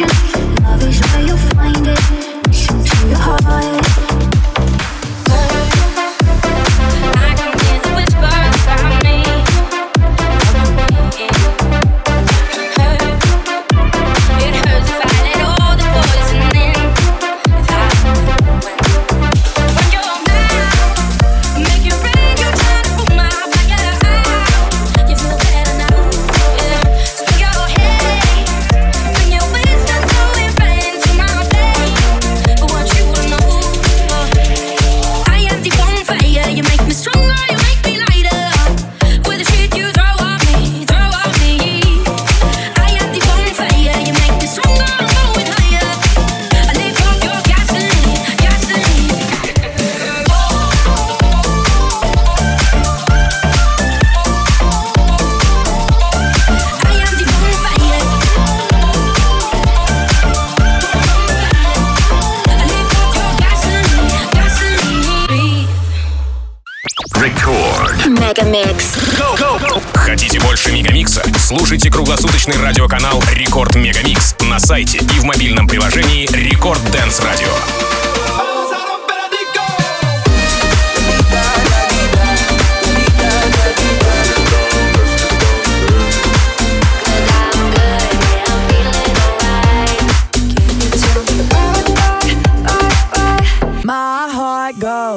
Love is where you'll find it. Listen to your heart.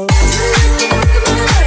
Look at my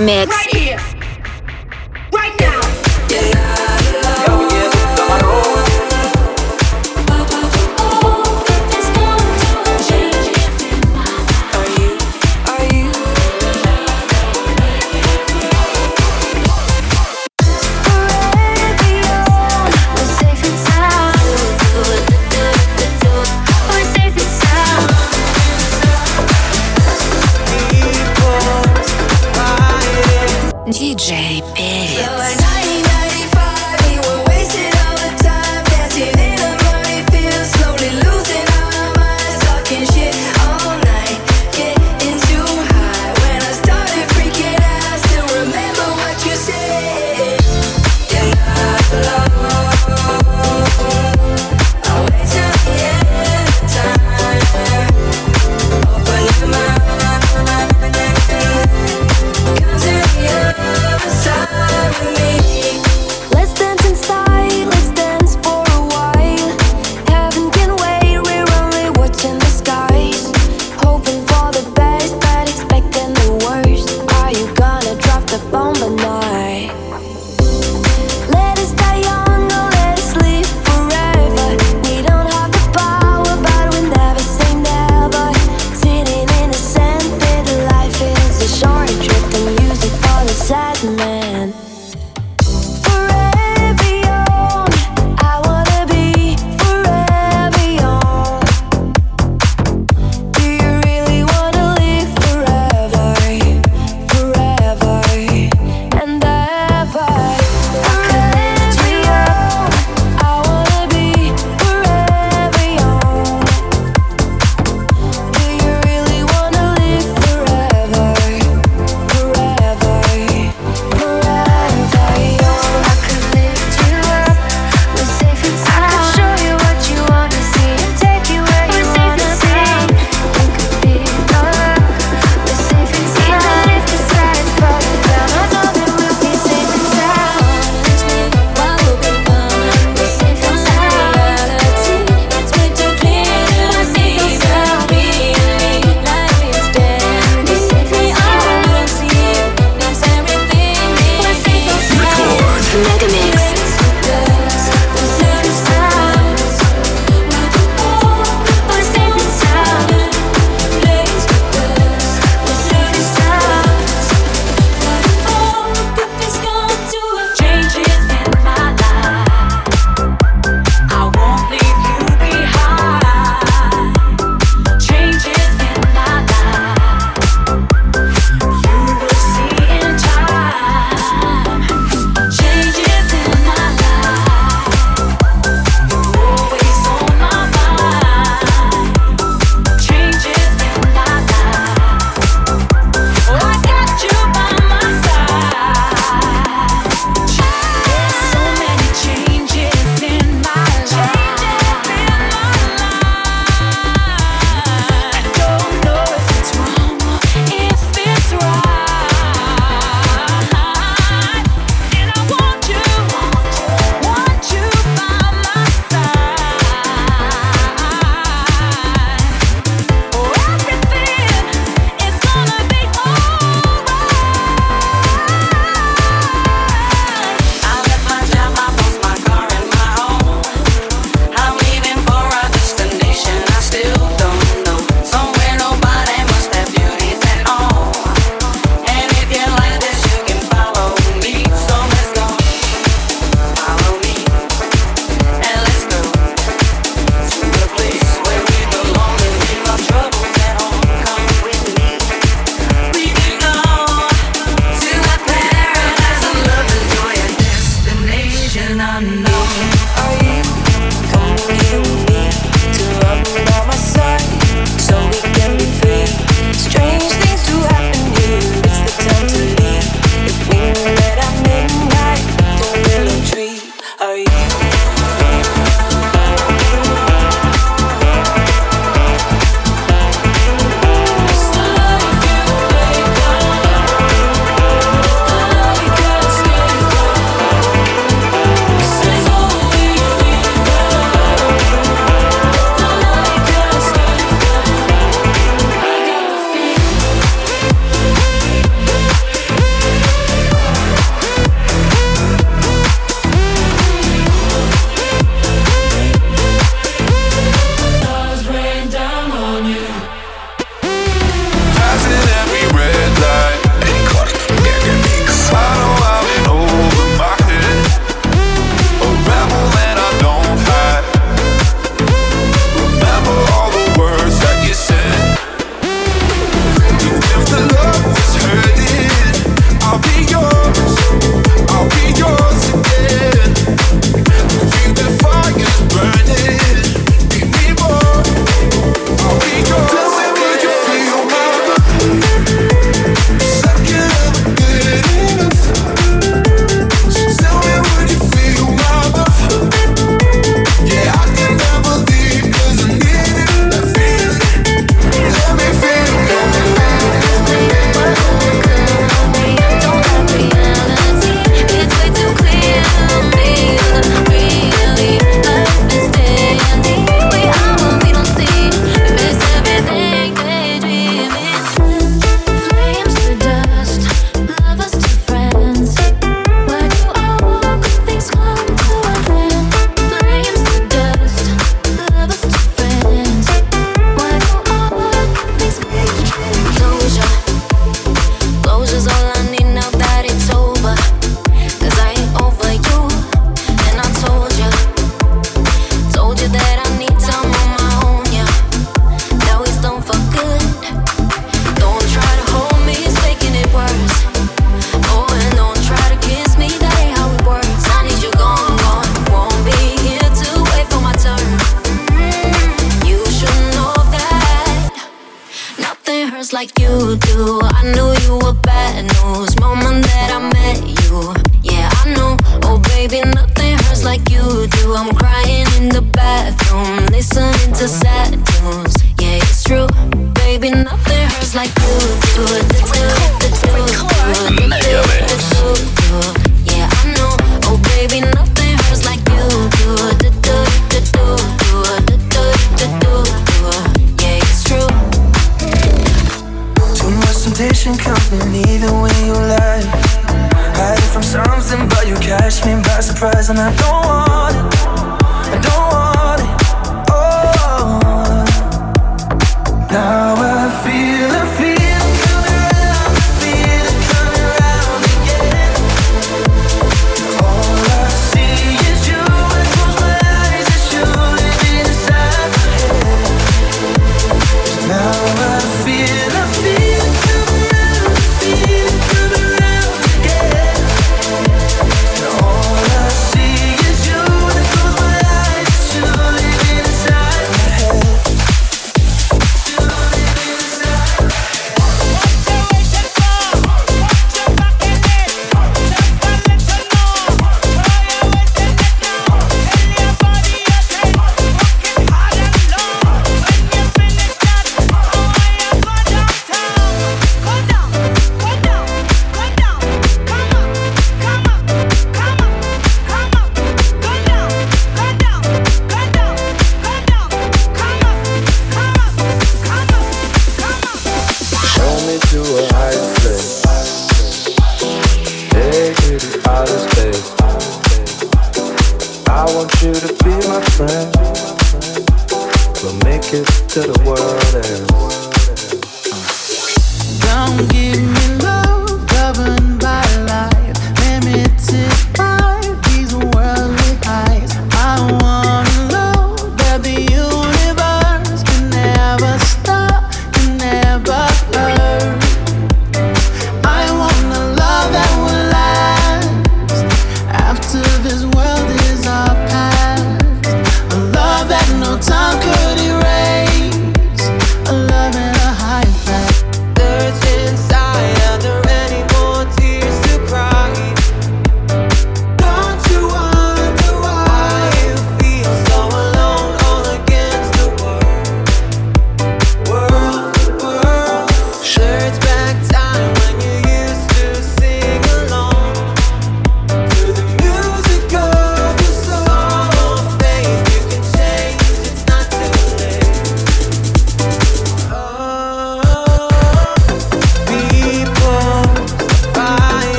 Mix.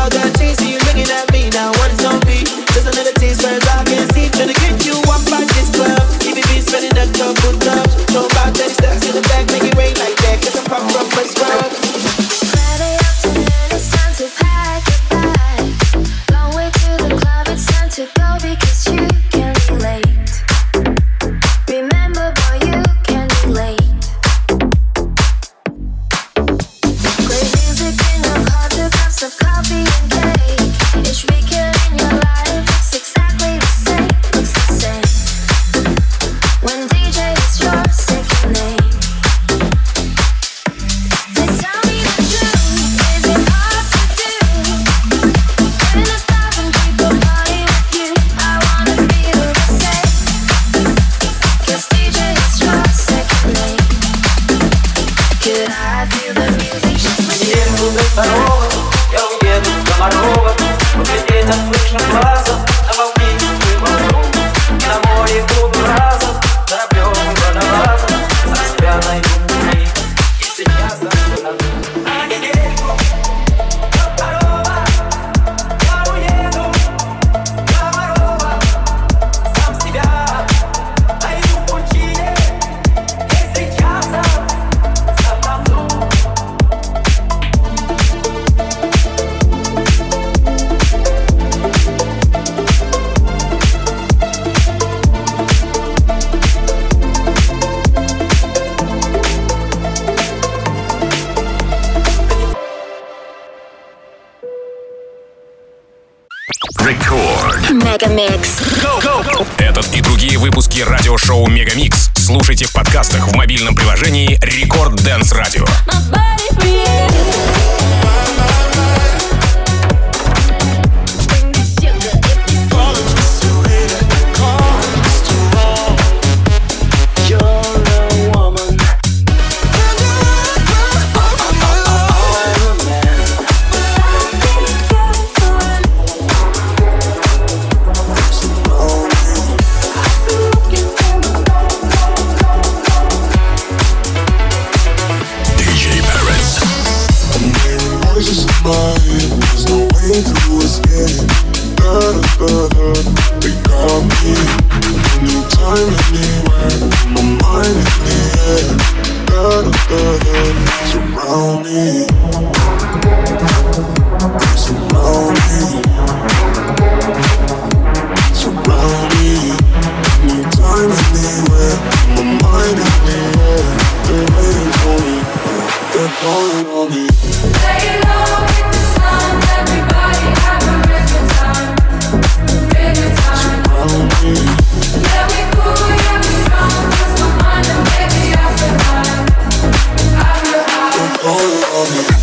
out that Мегамикс. Этот и другие выпуски радиошоу Мегамикс слушайте в подкастах в мобильном приложении Рекорд Дэнс Радио. My body moment.